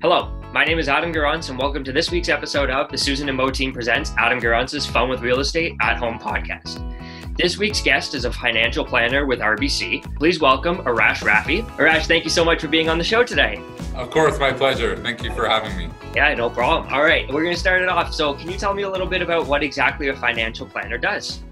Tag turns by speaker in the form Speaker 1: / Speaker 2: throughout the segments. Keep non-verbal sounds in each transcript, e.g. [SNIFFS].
Speaker 1: Hello, my name is Adam Garance, and welcome to this week's episode of the Susan and Mo team presents Adam Garance's Fun with Real Estate at Home podcast. This week's guest is a financial planner with RBC. Please welcome Arash Rafi. Arash, thank you so much for being on the show today.
Speaker 2: Of course, my pleasure. Thank you for having me.
Speaker 1: Yeah, no problem. All right, we're going to start it off. So, can you tell me a little bit about what exactly a financial planner does?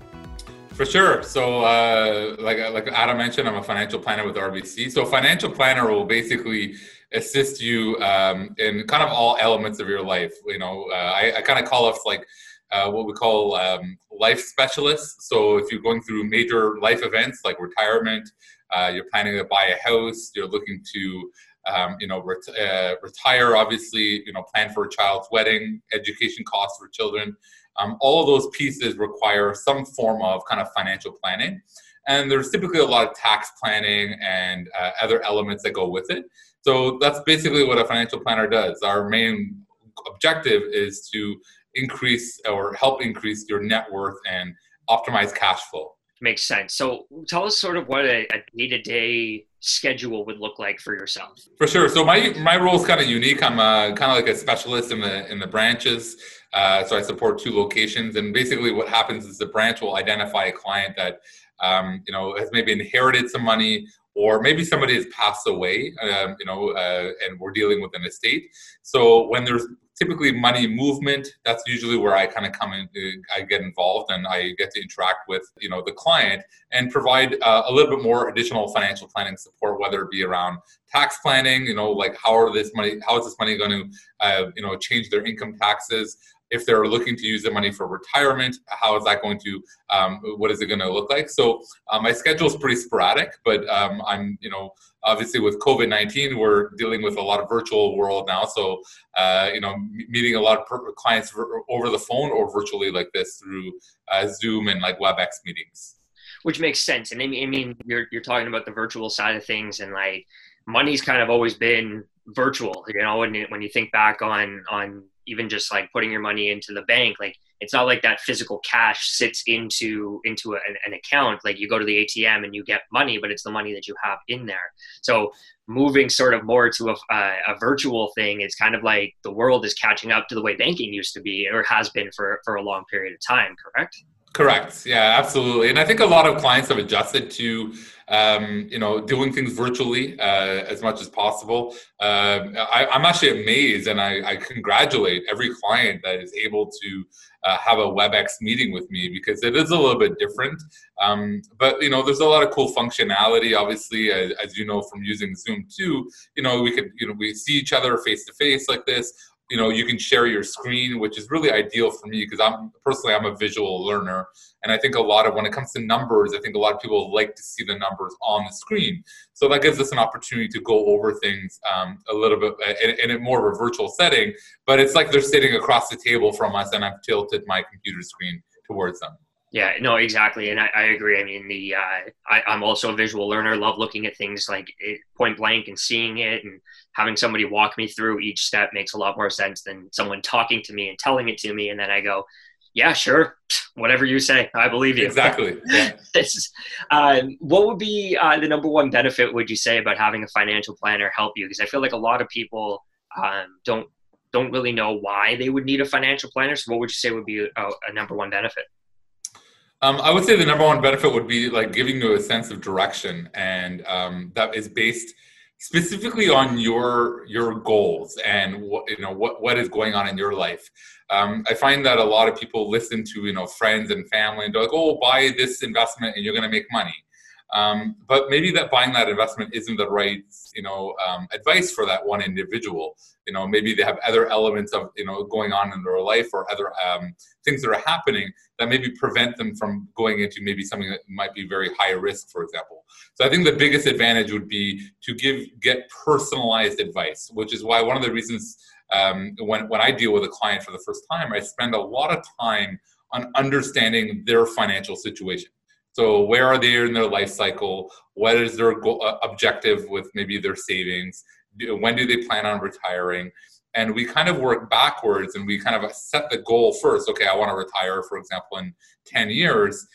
Speaker 2: For sure. So, uh, like like Adam mentioned, I'm a financial planner with RBC. So, financial planner will basically assist you um, in kind of all elements of your life. You know, uh, I, I kind of call us like uh, what we call um, life specialists. So if you're going through major life events like retirement, uh, you're planning to buy a house, you're looking to um, you know ret- uh, retire, obviously, you know plan for a child's wedding, education costs for children. Um, all of those pieces require some form of kind of financial planning. And there's typically a lot of tax planning and uh, other elements that go with it. So that's basically what a financial planner does. Our main objective is to increase or help increase your net worth and optimize cash flow.
Speaker 1: Makes sense. So tell us sort of what a day to day schedule would look like for yourself.
Speaker 2: For sure. So my my role is kind of unique. I'm a, kind of like a specialist in the in the branches. Uh, so I support two locations, and basically what happens is the branch will identify a client that um, you know has maybe inherited some money or maybe somebody has passed away, um, you know, uh, and we're dealing with an estate. So when there's typically money movement, that's usually where I kind of come in, uh, I get involved and I get to interact with, you know, the client and provide uh, a little bit more additional financial planning support, whether it be around tax planning, you know, like how are this money, how is this money going to, uh, you know, change their income taxes? if they're looking to use the money for retirement how is that going to um, what is it going to look like? So uh, my schedule is pretty sporadic but um, i'm you know obviously with covid-19 we're dealing with a lot of virtual world now. So uh, you know meeting a lot of clients over the phone or virtually like this through uh, zoom and like webex meetings.
Speaker 1: Which makes sense. And i mean, I mean you're, you're talking about the virtual side of things and like money's kind of always been virtual you know when you, think back on on even just like putting your money into the bank like it's not like that physical cash sits into into a, an account. Like you go to the atm and you get money but it's the money that you have in there. So moving sort of more to a, a, virtual thing it's kind of like the world is catching up to the way banking used to be or has been for for a long period of time correct
Speaker 2: correct yeah absolutely and i think a lot of clients have adjusted to um, you know, doing things virtually uh, as much as possible. Uh, I, am actually amazed, and I, I, congratulate every client that is able to uh, have a WebEx meeting with me because it is a little bit different. Um, but you know, there's a lot of cool functionality. Obviously, as, as you know from using Zoom too, you know, we could you know we see each other face to face like this you know you can share your screen which is really ideal for me because i'm personally i'm a visual learner. And i think a lot of when it comes to numbers i think a lot of people like to see the numbers on the screen. So that gives us an opportunity to go over things um, a little bit uh, in, in a more of a virtual setting. But it's like they're sitting across the table from us and i've tilted my computer screen towards them
Speaker 1: yeah, no, exactly, and I, I agree. I mean, the uh, I, am also a visual learner. Love looking at things like it, point blank and seeing it, and having somebody walk me through each step makes a lot more sense than someone talking to me and telling it to me, and then I go, "Yeah, sure, [SNIFFS] whatever you say, I believe you."
Speaker 2: Exactly. Yeah. [LAUGHS]
Speaker 1: this, um, what would be uh, the number one benefit? Would you say about having a financial planner help you? Because I feel like a lot of people um, don't don't really know why they would need a financial planner. So, what would you say would be a, a number one benefit?
Speaker 2: Um, I would say the number one benefit would be like giving you a sense of direction, and um, that is based specifically on your your goals and what you know what what is going on in your life. Um, I find that a lot of people listen to you know friends and family and they're like, "Oh, buy this investment and you're going to make money." Um, but maybe that buying that investment isn't the right, you know, um, advice for that one individual. You know, maybe they have other elements of, you know, going on in their life or other um, things that are happening that maybe prevent them from going into maybe something that might be very high risk, for example. So I think the biggest advantage would be to give get personalized advice, which is why one of the reasons um, when when I deal with a client for the first time, I spend a lot of time on understanding their financial situation so where are they in their life cycle? What is their goal, uh, objective with maybe their savings? When do they plan on retiring? And we kind of work backwards and we kind of set the goal first. Okay, I want to retire, for example, in 10 years.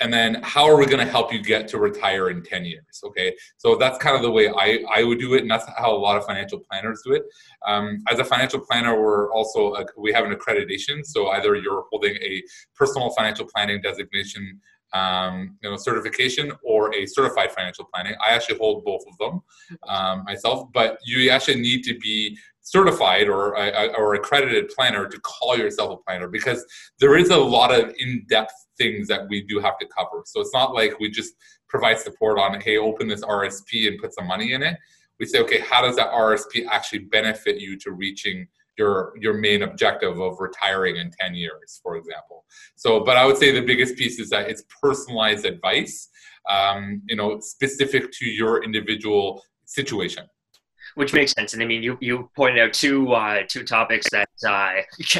Speaker 2: and then how are we going to help you get to retire in 10 years okay so that's kind of the way i, I would do it and that's how a lot of financial planners do it um, as a financial planner we're also a, we have an accreditation so either you're holding a personal financial planning designation um, you know, certification or a certified financial planning. I actually hold both of them um, myself, but you actually need to be certified or or accredited planner to call yourself a planner because there is a lot of in-depth things that we do have to cover. So it's not like we just provide support on hey open this RSP and put some money in it. We say okay how does that RSP actually benefit you to reaching your your main objective of retiring in 10 years for example so but i would say the biggest piece is that it's personalized advice um, you know specific to your individual situation
Speaker 1: which makes sense. And I mean, you, you pointed out two uh, two topics that uh,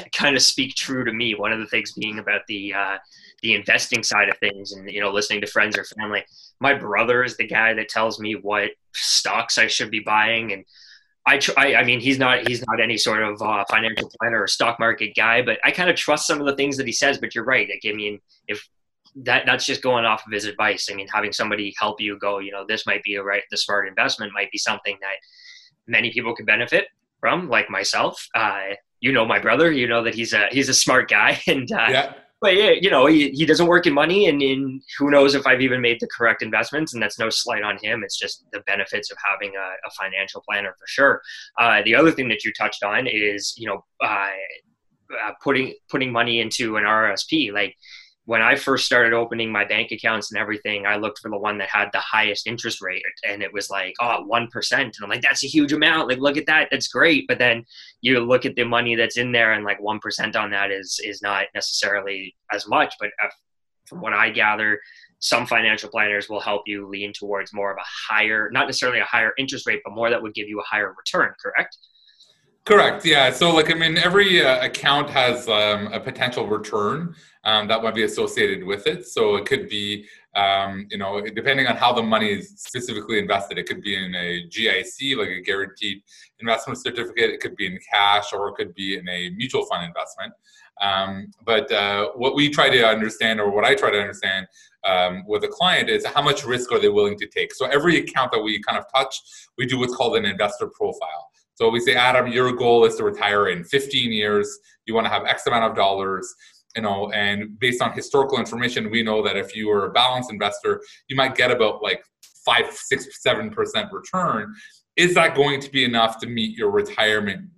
Speaker 1: [LAUGHS] kind of speak true to me. One of the things being about the uh, the investing side of things, and you know, listening to friends or family. My brother is the guy that tells me what stocks I should be buying, and I, tr- I, I mean, he's not he's not any sort of uh, financial planner or stock market guy, but I kind of trust some of the things that he says. But you're right. Like, I mean, if that that's just going off of his advice. I mean, having somebody help you go, you know, this might be a right, the smart investment might be something that many people could benefit from, like myself. Uh, you know, my brother. You know that he's a he's a smart guy, [LAUGHS] and uh, yeah but yeah, you know, he, he doesn't work in money, and in who knows if I've even made the correct investments. And that's no slight on him. It's just the benefits of having a, a financial planner for sure. Uh, the other thing that you touched on is, you know, uh, uh, putting putting money into an RSP. Like when I first started opening my bank accounts and everything, I looked for the one that had the highest interest rate, and it was like, oh, one percent, and I'm like, that's a huge amount. Like, look at that, that's great. But then you look at the money that's in there, and like one percent on that is is not necessarily as much. But uh, from what I gather, some financial planners will help you lean towards more of a higher, not necessarily a higher interest rate, but more that would give you a higher return. Correct?
Speaker 2: Correct. Yeah. So, like, I mean, every uh, account has um, a potential return um, that might be associated with it. So, it could be, um, you know, depending on how the money is specifically invested, it could be in a GIC, like a guaranteed investment certificate. It could be in cash, or it could be in a mutual fund investment. Um, but uh, what we try to understand, or what I try to understand um, with a client, is how much risk are they willing to take. So, every account that we kind of touch, we do what's called an investor profile. So we say, Adam, your goal is to retire in 15 years. You want to have X amount of dollars, you know, and based on historical information, we know that if you were a balanced investor, you might get about like five, six, seven percent return. Is that going to be enough to meet your retirement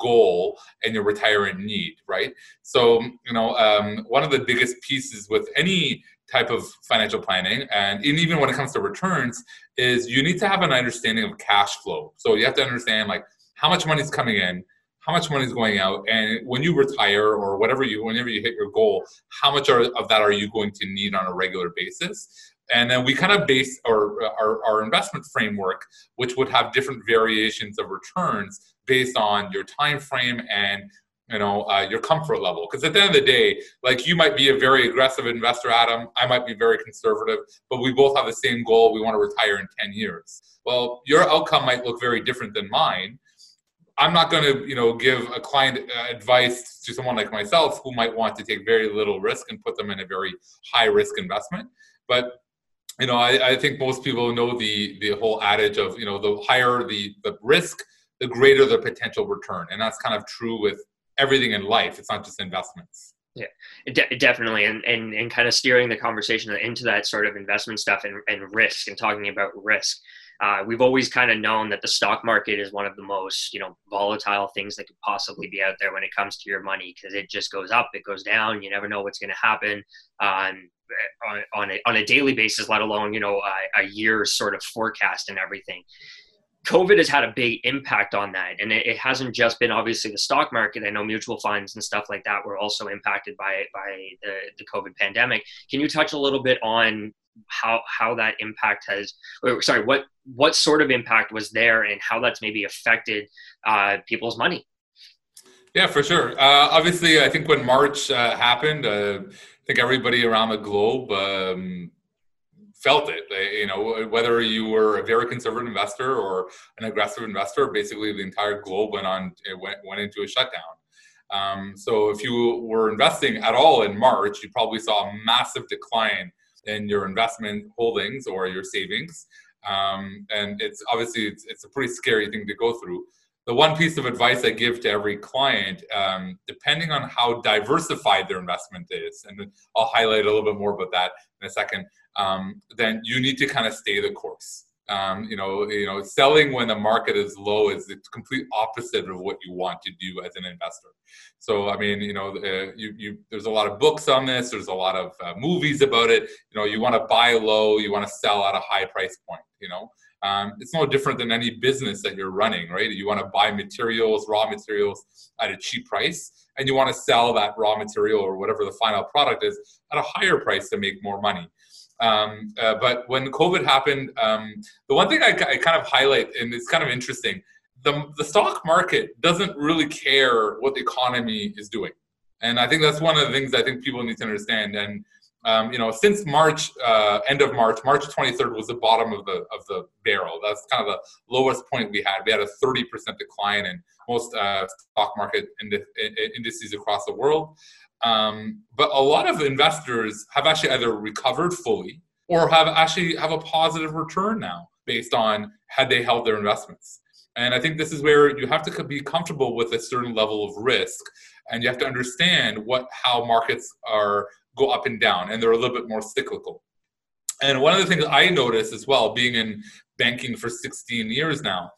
Speaker 2: goal and your retirement need, right? So, you know, um, one of the biggest pieces with any type of financial planning and, and even when it comes to returns is you need to have an understanding of cash flow so you have to understand like how much money is coming in, how much money is going out, and when you retire or whatever you, whenever you hit your goal, how much are, of that are you going to need on a regular basis? And then we kind of base our, our, our investment framework, which would have different variations of returns based on your time frame and you know uh, your comfort level. Because at the end of the day like you might be a very aggressive investor adam. I might be very conservative but we both have the same goal. We want to retire in 10 years. Well your outcome might look very different than mine I'm not going to, you know, give a client uh, advice to someone like myself who might want to take very little risk and put them in a very high risk investment. But you know, I, I think most people know the the whole adage of you know the higher the the risk, the greater the potential return, and that's kind of true with everything in life. It's not just investments.
Speaker 1: Yeah, de- definitely, and, and and kind of steering the conversation into that sort of investment stuff and, and risk and talking about risk uh, we've always kind of known that the stock market is one of the most you know volatile things that could possibly be out there when it comes to your money because it just goes up it goes down you never know what's going to happen um, on, on, a, on a daily basis let alone you know a, a year's sort of forecast and everything COVID has had a big impact on that. And it, it, hasn't just been obviously the stock market. I know mutual funds and stuff like that were also impacted by, by the, the COVID pandemic. Can you touch a little bit on how how that impact has or, sorry what what sort of impact was there and how that's maybe affected uh, people's money?
Speaker 2: Yeah for sure. Uh, obviously i think when march uh, happened uh, i think everybody around the globe um, felt it. You know whether you were a very conservative investor or an aggressive investor basically the entire globe went on it went, went into a shutdown. Um, so if you were investing at all in march you probably saw a massive decline in your investment holdings or your savings. Um, and it's obviously it's, it's a pretty scary thing to go through the one piece of advice I give to every client, um, depending on how diversified their investment is, and I'll highlight a little bit more about that in a second, um, then you need to kind of stay the course. Um, you know, you know, selling when the market is low is the complete opposite of what you want to do as an investor. So, I mean, you know, uh, you, you, there's a lot of books on this. There's a lot of uh, movies about it. You know, you want to buy low, you want to sell at a high price point. You know, um, it's no different than any business that you're running, right? You want to buy materials, raw materials at a cheap price, and you want to sell that raw material or whatever the final product is at a higher price to make more money. Um, uh, but when COVID happened, um, the one thing I, I, kind of highlight, and it's kind of interesting, the, the stock market doesn't really care what the economy is doing. And I think that's one of the things I think people need to understand. And um, you know, since March, uh, end of March, March 23rd was the bottom of the of the barrel. That's kind of the lowest point we had. We had a 30% decline in most uh, stock market indices across the world. Um, but a lot of investors have actually either recovered fully or have actually have a positive return now based on had they held their investments. And I think this is where you have to be comfortable with a certain level of risk, and you have to understand what how markets are go up and down, and they're a little bit more cyclical. And one of the things I notice as well, being in banking for 16 years now,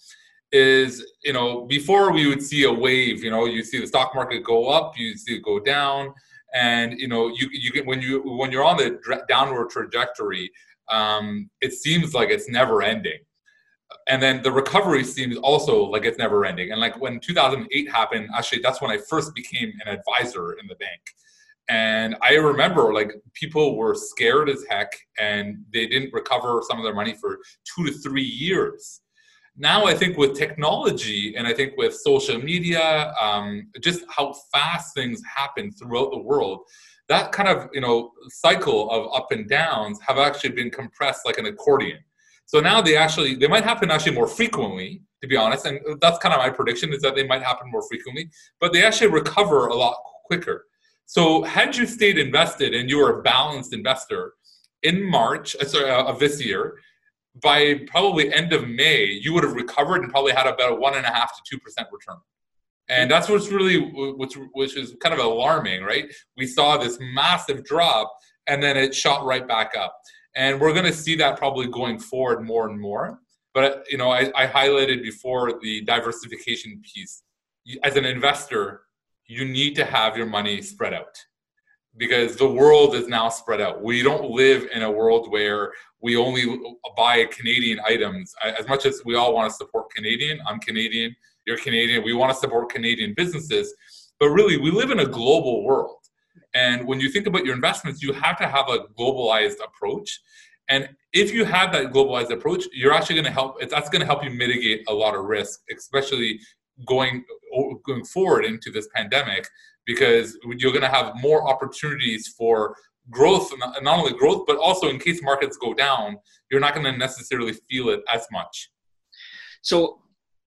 Speaker 2: is you know before we would see a wave. You know, you see the stock market go up, you see it go down, and you know you you get when you when you're on the downward trajectory, um, it seems like it's never ending and then the recovery seems also like it's never ending. And like when 2008 happened, actually, that's when I first became an advisor in the bank. And I remember like people were scared as heck and they didn't recover some of their money for two to three years. Now, I think with technology and I think with social media, um, just how fast things happen throughout the world, that kind of you know cycle of up and downs have actually been compressed like an accordion. So now they actually they might happen actually more frequently, to be honest, and that's kind of my prediction is that they might happen more frequently, but they actually recover a lot quicker. So had you stayed invested and you were a balanced investor in March uh, sorry, uh, of this year, by probably end of May, you would have recovered and probably had about a one and a half to two percent return. And that's what's really which which is kind of alarming, right? We saw this massive drop and then it shot right back up. And we're going to see that probably going forward more and more. But you know, I, I highlighted before the diversification piece. As an investor, you need to have your money spread out because the world is now spread out. We don't live in a world where we only buy Canadian items. As much as we all want to support Canadian, I'm Canadian, you're Canadian, we want to support Canadian businesses, but really we live in a global world. And when you think about your investments, you have to have a globalized approach. And if you have that globalized approach, you're actually going to help. That's going to help you mitigate a lot of risk, especially going going forward into this pandemic because you're going to have more opportunities for growth and not only growth but also in case markets go down you're not going to necessarily feel it as much.
Speaker 1: So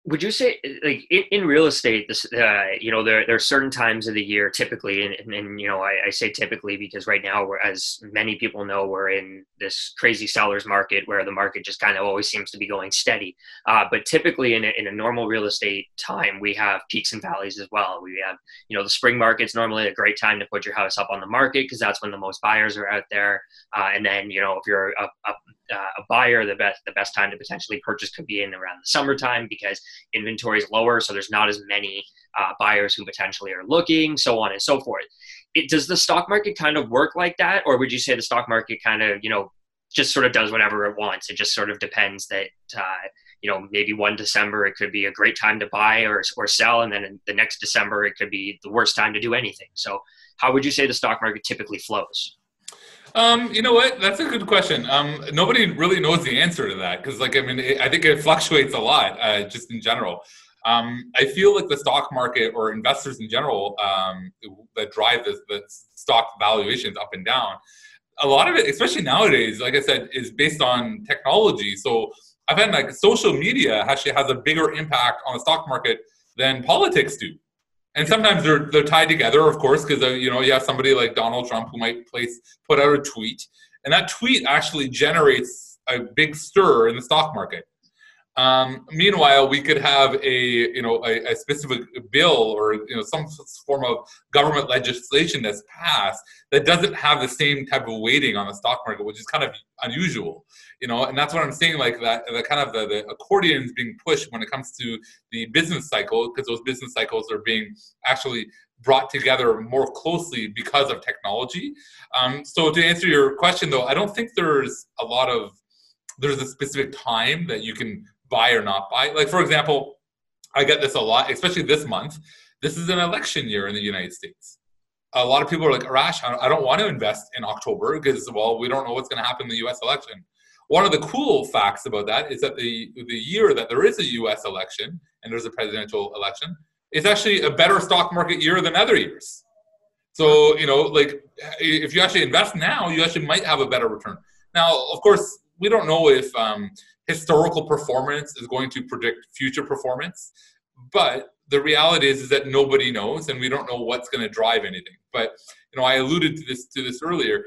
Speaker 1: would you say like in, in real estate this uh, you know there, there are certain times of the year typically and, and, and you know I, I, say typically because right now we're as many people know we're in this crazy sellers market where the market just kind of always seems to be going steady. Uh, but typically in a, in a normal real estate time we have peaks and valleys as well. We have you know the spring market's normally a great time to put your house up on the market because that's when the most buyers are out there. Uh, and then you know if you're a, a uh, a buyer, the best the best time to potentially purchase could be in around the summertime because inventory is lower, so there's not as many uh, buyers who potentially are looking, so on and so forth. It, does the stock market kind of work like that, or would you say the stock market kind of you know just sort of does whatever it wants? It just sort of depends that. Uh, you know, maybe one December it could be a great time to buy or, or sell, and then the next December it could be the worst time to do anything. So, how would you say the stock market typically flows?
Speaker 2: Um, you know what? That's a good question. Um, nobody really knows the answer to that because, like, I mean, it, I think it fluctuates a lot, uh, just in general. Um, I feel like the stock market or investors in general um, that drive the, the stock valuations up and down. A lot of it, especially nowadays, like I said, is based on technology. So I've had like social media actually has a bigger impact on the stock market than politics do and sometimes they're they're tied together, of course, because uh, you know you have somebody like Donald Trump who might place put out a tweet, and that tweet actually generates a big stir in the stock market. Um, meanwhile, we could have a you know a, a, specific bill or you know some form of government legislation that's passed that doesn't have the same type of weighting on the stock market, which is kind of unusual. You know, and that's what I'm saying. Like that, the kind of the, the accordion is being pushed when it comes to the business cycle because those business cycles are being actually brought together more closely because of technology. Um, so to answer your question, though, I don't think there's a lot of there's a specific time that you can buy or not buy. Like for example, I get this a lot, especially this month. This is an election year in the United States. A lot of people are like, Arash, I don't want to invest in October because, well, we don't know what's going to happen in the U.S. election. One of the cool facts about that is that the the year that there is a U.S. election and there's a presidential election, it's actually a better stock market year than other years. So you know, like if you actually invest now, you actually might have a better return. Now, of course, we don't know if um, historical performance is going to predict future performance, but the reality is, is that nobody knows, and we don't know what's going to drive anything. But you know, I alluded to this to this earlier.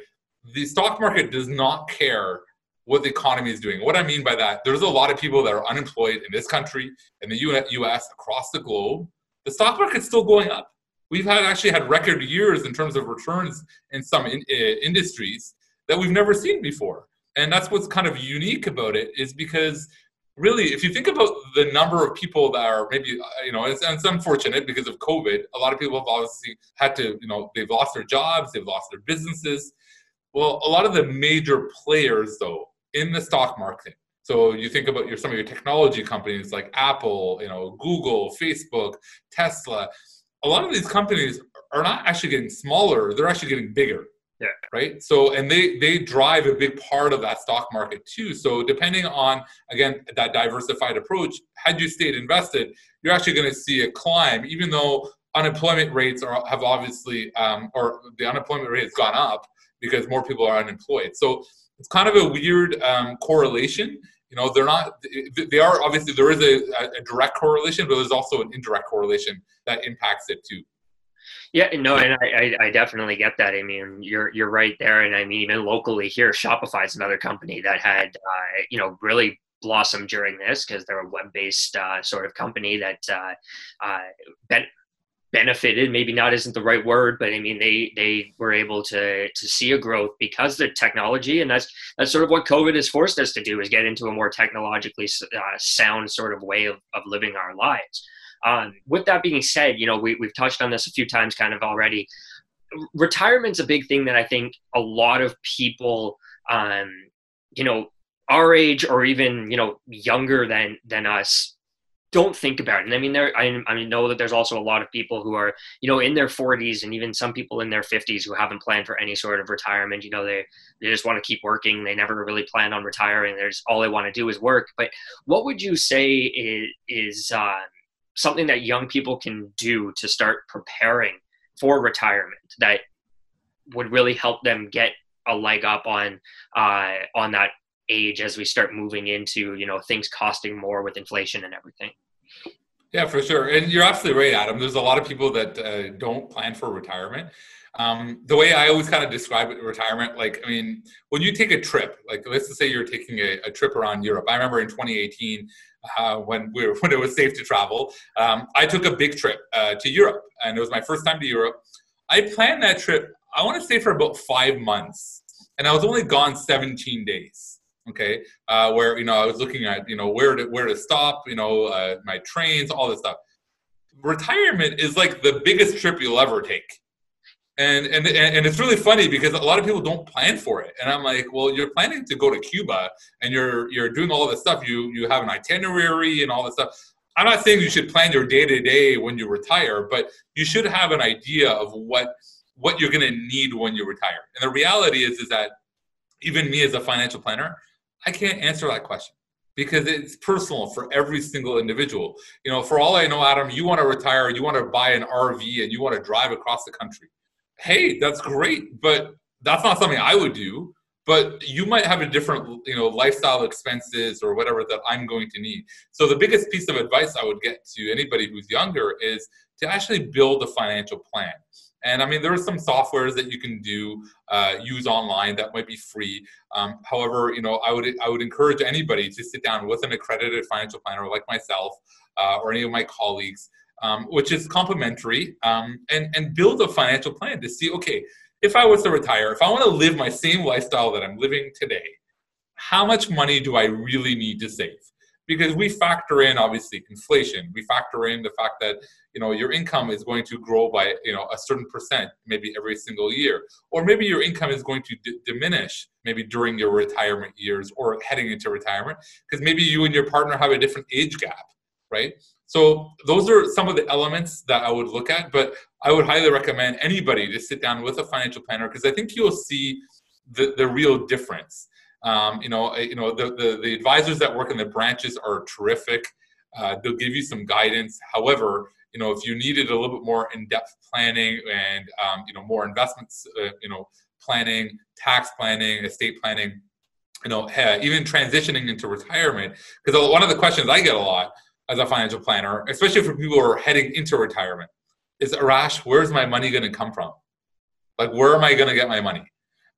Speaker 2: The stock market does not care what the economy is doing. What I mean by that, there's a lot of people that are unemployed in this country, in the U.S., across the globe. The stock market's still going up. We've had actually had record years in terms of returns in some in, uh, industries that we've never seen before and that's what's kind of unique about it is because really if you think about the number of people that are maybe uh, you know it's, it's unfortunate because of covid a lot of people have obviously had to you know they've lost their jobs they've lost their businesses. Well a lot of the major players though in the stock market. So you think about your some of your technology companies like apple you know google facebook tesla. A lot of these companies are not actually getting smaller they're actually getting bigger
Speaker 1: yeah.
Speaker 2: Right. So, and they they drive a big part of that stock market too. So, depending on again that diversified approach, had you stayed invested, you're actually going to see a climb, even though unemployment rates are have obviously um, or the unemployment rate has gone up because more people are unemployed. So it's kind of a weird um, correlation. You know, they're not. They are obviously there is a, a direct correlation, but there's also an indirect correlation that impacts it too.
Speaker 1: Yeah, no, and I, I, definitely get that. I mean, you're you're right there, and I mean, even locally here, Shopify is another company that had, uh, you know, really blossomed during this because they're a web-based uh, sort of company that uh, uh, ben- benefited. Maybe not isn't the right word, but I mean, they they were able to to see a growth because the technology, and that's that's sort of what COVID has forced us to do is get into a more technologically uh, sound sort of way of, of living our lives. Um, with that being said, you know, we, we've touched on this a few times kind of already. Retirement's a big thing that I think a lot of people, um, you know, our age or even, you know, younger than, than us don't think about. And I mean, there, I, I know that there's also a lot of people who are, you know, in their 40s and even some people in their 50s who haven't planned for any sort of retirement. You know, they, they just want to keep working. They never really plan on retiring. There's all they want to do is work. But what would you say is, is uh, something that young people can do to start preparing for retirement that would really help them get a leg up on uh, on that age as we start moving into you know things costing more with inflation and everything.
Speaker 2: Yeah for sure. And you're absolutely right adam. There's a lot of people that uh, don't plan for retirement um, the way i always kind of describe it retirement like i mean when you take a trip like let's just say you're taking a, a trip around europe i remember in 2018 uh, when we were, [LAUGHS] when it was safe to travel. Um, I took a big trip uh, to Europe, and it was my first time to Europe. I planned that trip. I want to say for about five months, and I was only gone 17 days. Okay, uh, where you know I was looking at you know where to where to stop, you know uh, my trains, all this stuff. Retirement is like the biggest trip you'll ever take and, and and it's really funny because a lot of people don't plan for it. And i'm like well you're planning to go to cuba and you're you're doing all this stuff. You you have an itinerary and all this stuff. I'm not saying you should plan your day to day when you retire but you should have an idea of what what you're going to need when you retire. And the reality is is that even me as a financial planner i can't answer that question because it's personal for every single individual. You know for all i know adam you want to retire you want to buy an rv and you want to drive across the country hey, that's great, but that's not something I would do. But you might have a different, you know, lifestyle expenses or whatever that I'm going to need. So the biggest piece of advice I would get to anybody who's younger is to actually build a financial plan. And I mean, there are some softwares that you can do uh, use online that might be free. Um, however, you know, I would I would encourage anybody to sit down with an accredited financial planner like myself uh, or any of my colleagues, um, which is complimentary, um, and and build a financial plan to see, okay, if I was to retire, if I want to live my same lifestyle that I'm living today, how much money do I really need to save? because we factor in obviously inflation. We factor in the fact that you know your income is going to grow by you know a certain percent maybe every single year. Or maybe your income is going to d- diminish maybe during your retirement years or heading into retirement because maybe you and your partner have a different age gap right so those are some of the elements that i would look at but i would highly recommend anybody to sit down with a financial planner because i think you'll see the, the real difference um, you know, you know the, the, the advisors that work in the branches are terrific. Uh, they'll give you some guidance. However, you know, if you needed a little bit more in-depth planning and um, you know more investments, uh, you know, planning, tax planning, estate planning, you know, even transitioning into retirement. Because one of the questions I get a lot as a financial planner, especially for people who are heading into retirement, is Arash, where's my money going to come from? Like, where am I going to get my money?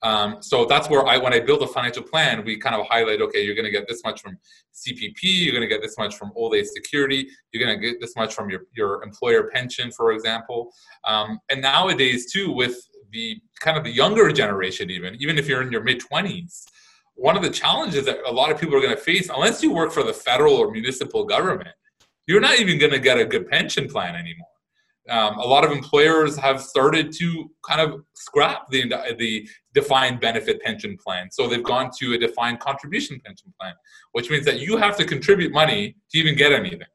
Speaker 2: Um, so that's where I, when I build a financial plan, we kind of highlight, okay, you're going to get this much from CPP, you're going to get this much from old age security, you're going to get this much from your, your employer pension, for example. Um, and nowadays too, with the kind of the younger generation, even, even if you're in your mid twenties, one of the challenges that a lot of people are going to face, unless you work for the federal or municipal government, you're not even going to get a good pension plan anymore. Um, a lot of employers have started to kind of scrap the, the defined benefit pension plan. So they've gone to a defined contribution pension plan, which means that you have to contribute money to even get anything.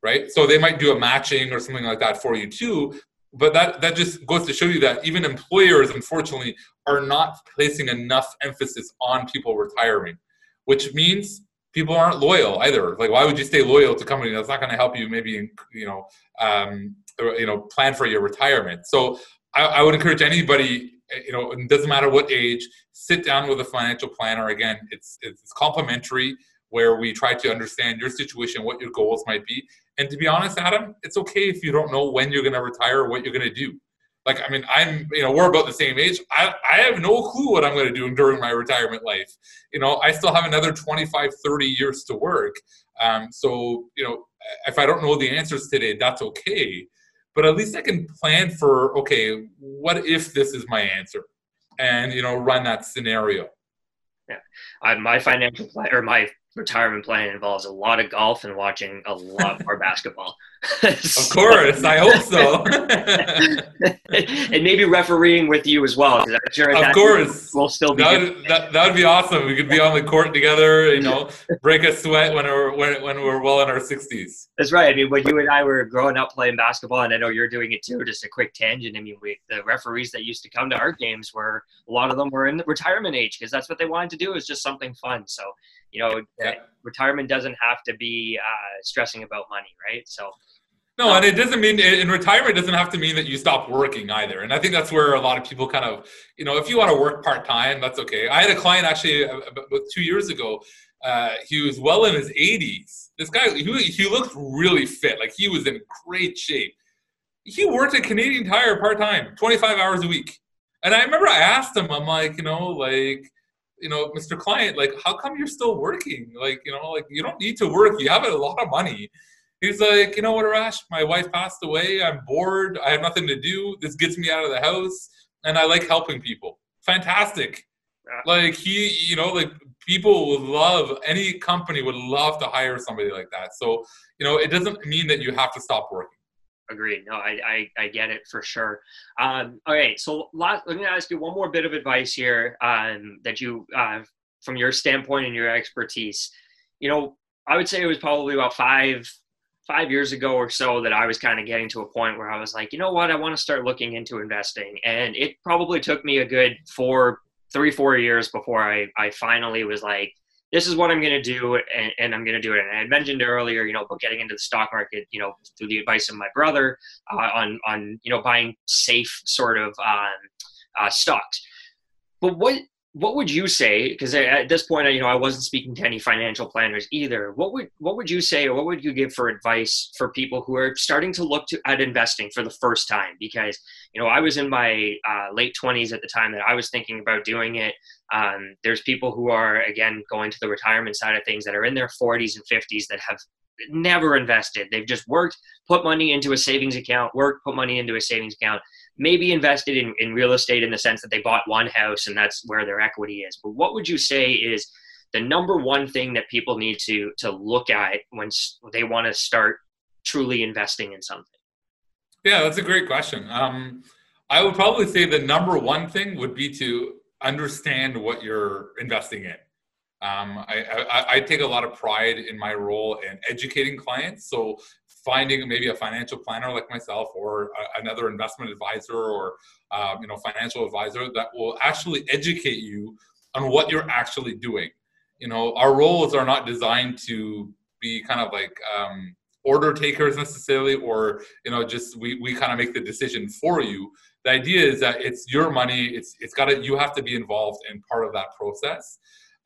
Speaker 2: Right? So they might do a matching or something like that for you too. But that, that just goes to show you that even employers, unfortunately, are not placing enough emphasis on people retiring, which means people aren't loyal either. Like, why would you stay loyal to company that's not going to help you maybe, you know, um, you know, plan for your retirement? So I, I would encourage anybody you know, it doesn't matter what age, sit down with a financial planner. Again, it's it's complimentary where we try to understand your situation, what your goals might be. And to be honest, Adam, it's okay if you don't know when you're going to retire or what you're going to do. Like, I mean, I'm, you know, we're about the same age. I, I have no clue what I'm going to do during my retirement life. You know, I still have another 25, 30 years to work. Um, so, you know, if I don't know the answers today, that's okay but at least I can plan for okay, what if this is my answer, and you know, run that scenario.
Speaker 1: Yeah, I, my financial plan or my retirement plan involves a lot of golf and watching a lot more [LAUGHS] basketball. [LAUGHS]
Speaker 2: of course, I hope so. [LAUGHS]
Speaker 1: and maybe refereeing with you as well.
Speaker 2: Sure of course,
Speaker 1: we'll still be.
Speaker 2: That would, that, that would be awesome. We could be on the court together. You know, [LAUGHS] break a sweat when we're when, when we're well in our sixties.
Speaker 1: That's right. I mean, when you and I were growing up playing basketball, and I know you're doing it too. Just a quick tangent. I mean, we, the referees that used to come to our games were a lot of them were in the retirement age because that's what they wanted to do is just something fun. So you know, yeah. retirement doesn't have to be uh, stressing about money, right? So.
Speaker 2: No, and it doesn't mean in retirement doesn't have to mean that you stop working either. And I think that's where a lot of people kind of, you know, if you want to work part time, that's okay. I had a client actually about two years ago. Uh, he was well in his 80s. This guy, he, he looked really fit. Like he was in great shape. He worked at Canadian Tire part time, 25 hours a week. And I remember I asked him, I'm like, you know, like, you know, Mr. Client, like, how come you're still working? Like, you know, like you don't need to work. You have a lot of money. He's like, you know what, Arash? My wife passed away. I'm bored. I have nothing to do. This gets me out of the house, and I like helping people. Fantastic. Like he, you know, like people would love any company would love to hire somebody like that. So, you know, it doesn't mean that you have to stop working.
Speaker 1: Agreed. No, I, I, I get it for sure. Um, okay, so last, let me ask you one more bit of advice here um, that you, uh, from your standpoint and your expertise. You know, I would say it was probably about five five years ago or so that I was kind of getting to a point where I was like, you know what, I want to start looking into investing, and it probably took me a good four, three, four years before I I finally was like, this is what I'm going to do, and, and, I'm going to do it. And I had mentioned earlier, you know, about getting into the stock market, you know, through the advice of my brother uh, on on you know buying safe sort of um, uh, stocks. But what what would you say because at this point you know i wasn't speaking to any financial planners either. What would what would you say or what would you give for advice for people who are starting to look to, at investing for the first time? Because you know i was in my uh, late 20s at the time that i was thinking about doing it. Um, there's people who are again going to the retirement side of things that are in their 40s and 50s that have never invested. They've just worked put money into a savings account worked put money into a savings account maybe invested in, in real estate in the sense that they bought one house and that's where their equity is. But what would you say is the number one thing that people need to to look at when they want to start truly investing in something?
Speaker 2: Yeah, that's a great question. Um, I would probably say the number one thing would be to understand what you're investing in. Um, I, I, I, take a lot of pride in my role in educating clients. So finding maybe a financial planner like myself or a, another investment advisor or um, you know financial advisor that will actually educate you on what you're actually doing. You know our roles are not designed to be kind of like um, order takers necessarily or you know just we, we kind of make the decision for you. The idea is that it's your money it's it's got to you have to be involved in part of that process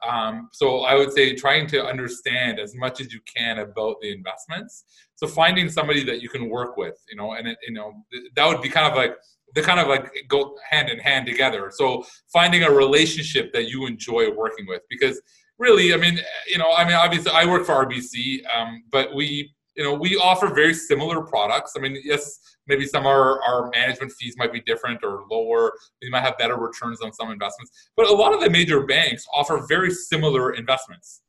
Speaker 2: um, so I would say trying to understand as much as you can about the investments. So finding somebody that you can work with, you know, and it, you know that would be kind of like they kind of like go hand in hand together. So finding a relationship that you enjoy working with, because really, I mean, you know, I mean, obviously, I work for RBC, um, but we, you know, we offer very similar products. I mean, yes, maybe some our, our management fees might be different or lower. We might have better returns on some investments. But a lot of the major banks offer very similar investments.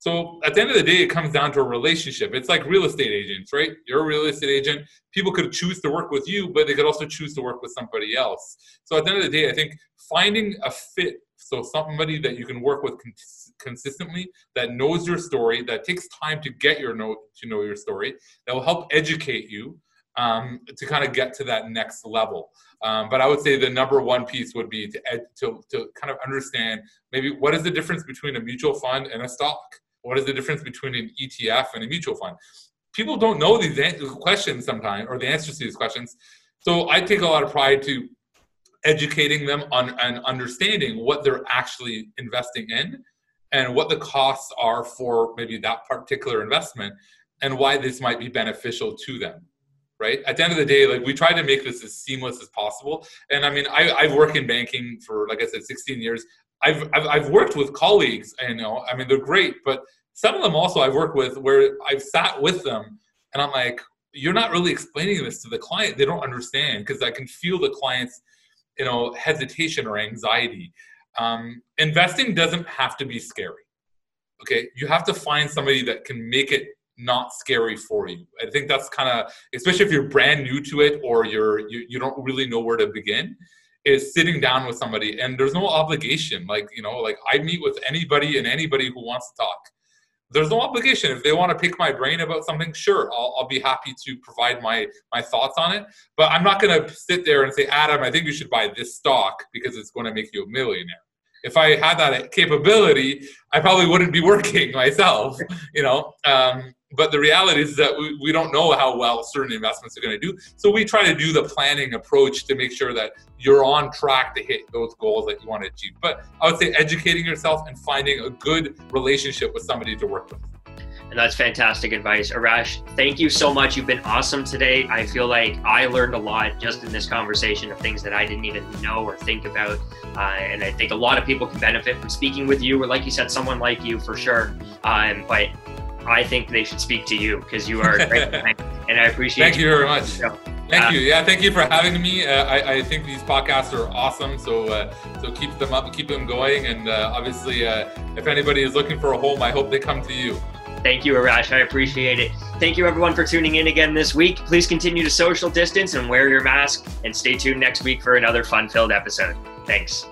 Speaker 2: So at the end of the day, it comes down to a relationship. It's like real estate agents, right? You're a real estate agent. People could choose to work with you, but they could also choose to work with somebody else. So at the end of the day, I think finding a fit, so somebody that you can work with cons- consistently, that knows your story, that takes time to get your know to know your story, that will help educate you, um, to kind of get to that next level. Um, but I would say the number one piece would be to, ed, to, to kind of understand maybe what is the difference between a mutual fund and a stock? What is the difference between an ETF and a mutual fund? People don't know these questions sometimes or the answers to these questions. So I take a lot of pride to educating them on and understanding what they're actually investing in and what the costs are for maybe that particular investment and why this might be beneficial to them right? At the end of the day, like we try to make this as seamless as possible. And I mean, I, I've worked in banking for, like I said, 16 years. I've, I've, I've worked with colleagues, you know, I mean, they're great, but some of them also I've worked with where I've sat with them, and I'm like, you're not really explaining this to the client. They don't understand because I can feel the client's, you know, hesitation or anxiety. Um, investing doesn't have to be scary. Okay, you have to find somebody that can make it not scary for you. I think that's kind of, especially if you're brand new to it or you're you, you don't really know where to begin, is sitting down with somebody and there's no obligation. Like you know, like I meet with anybody and anybody who wants to talk. There's no obligation. If they want to pick my brain about something, sure, I'll, I'll be happy to provide my my thoughts on it. But I'm not going to sit there and say, Adam, I think you should buy this stock because it's going to make you a millionaire if I had that capability, I probably wouldn't be working [LAUGHS] myself, you know. Um, but the reality is that we, we don't know how well certain investments are going to do. So we try to do the planning approach to make sure that you're on track to hit those goals that you want to achieve. But I would say educating yourself and finding a good relationship with somebody to work with.
Speaker 1: And that's fantastic advice. Arash, thank you so much. You've been awesome today. I feel like I learned a lot just in this conversation of things that I didn't even know or think about. Uh, and I think a lot of people can benefit from speaking with you, or like you said, someone like you for sure. Um, but I think they should speak to you because you are great, [LAUGHS] and I appreciate.
Speaker 2: Thank you, you very much. Thank uh, you. Yeah, thank you for having me. Uh, I, I, think these podcasts are awesome. So uh, so keep them up, keep them going, and uh, obviously, uh, if anybody is looking for a home, I hope they come to you.
Speaker 1: Thank you, Arash. I appreciate it. Thank you, everyone, for tuning in again this week. Please continue to social distance and wear your mask, and stay tuned next week for another fun-filled episode. Thanks.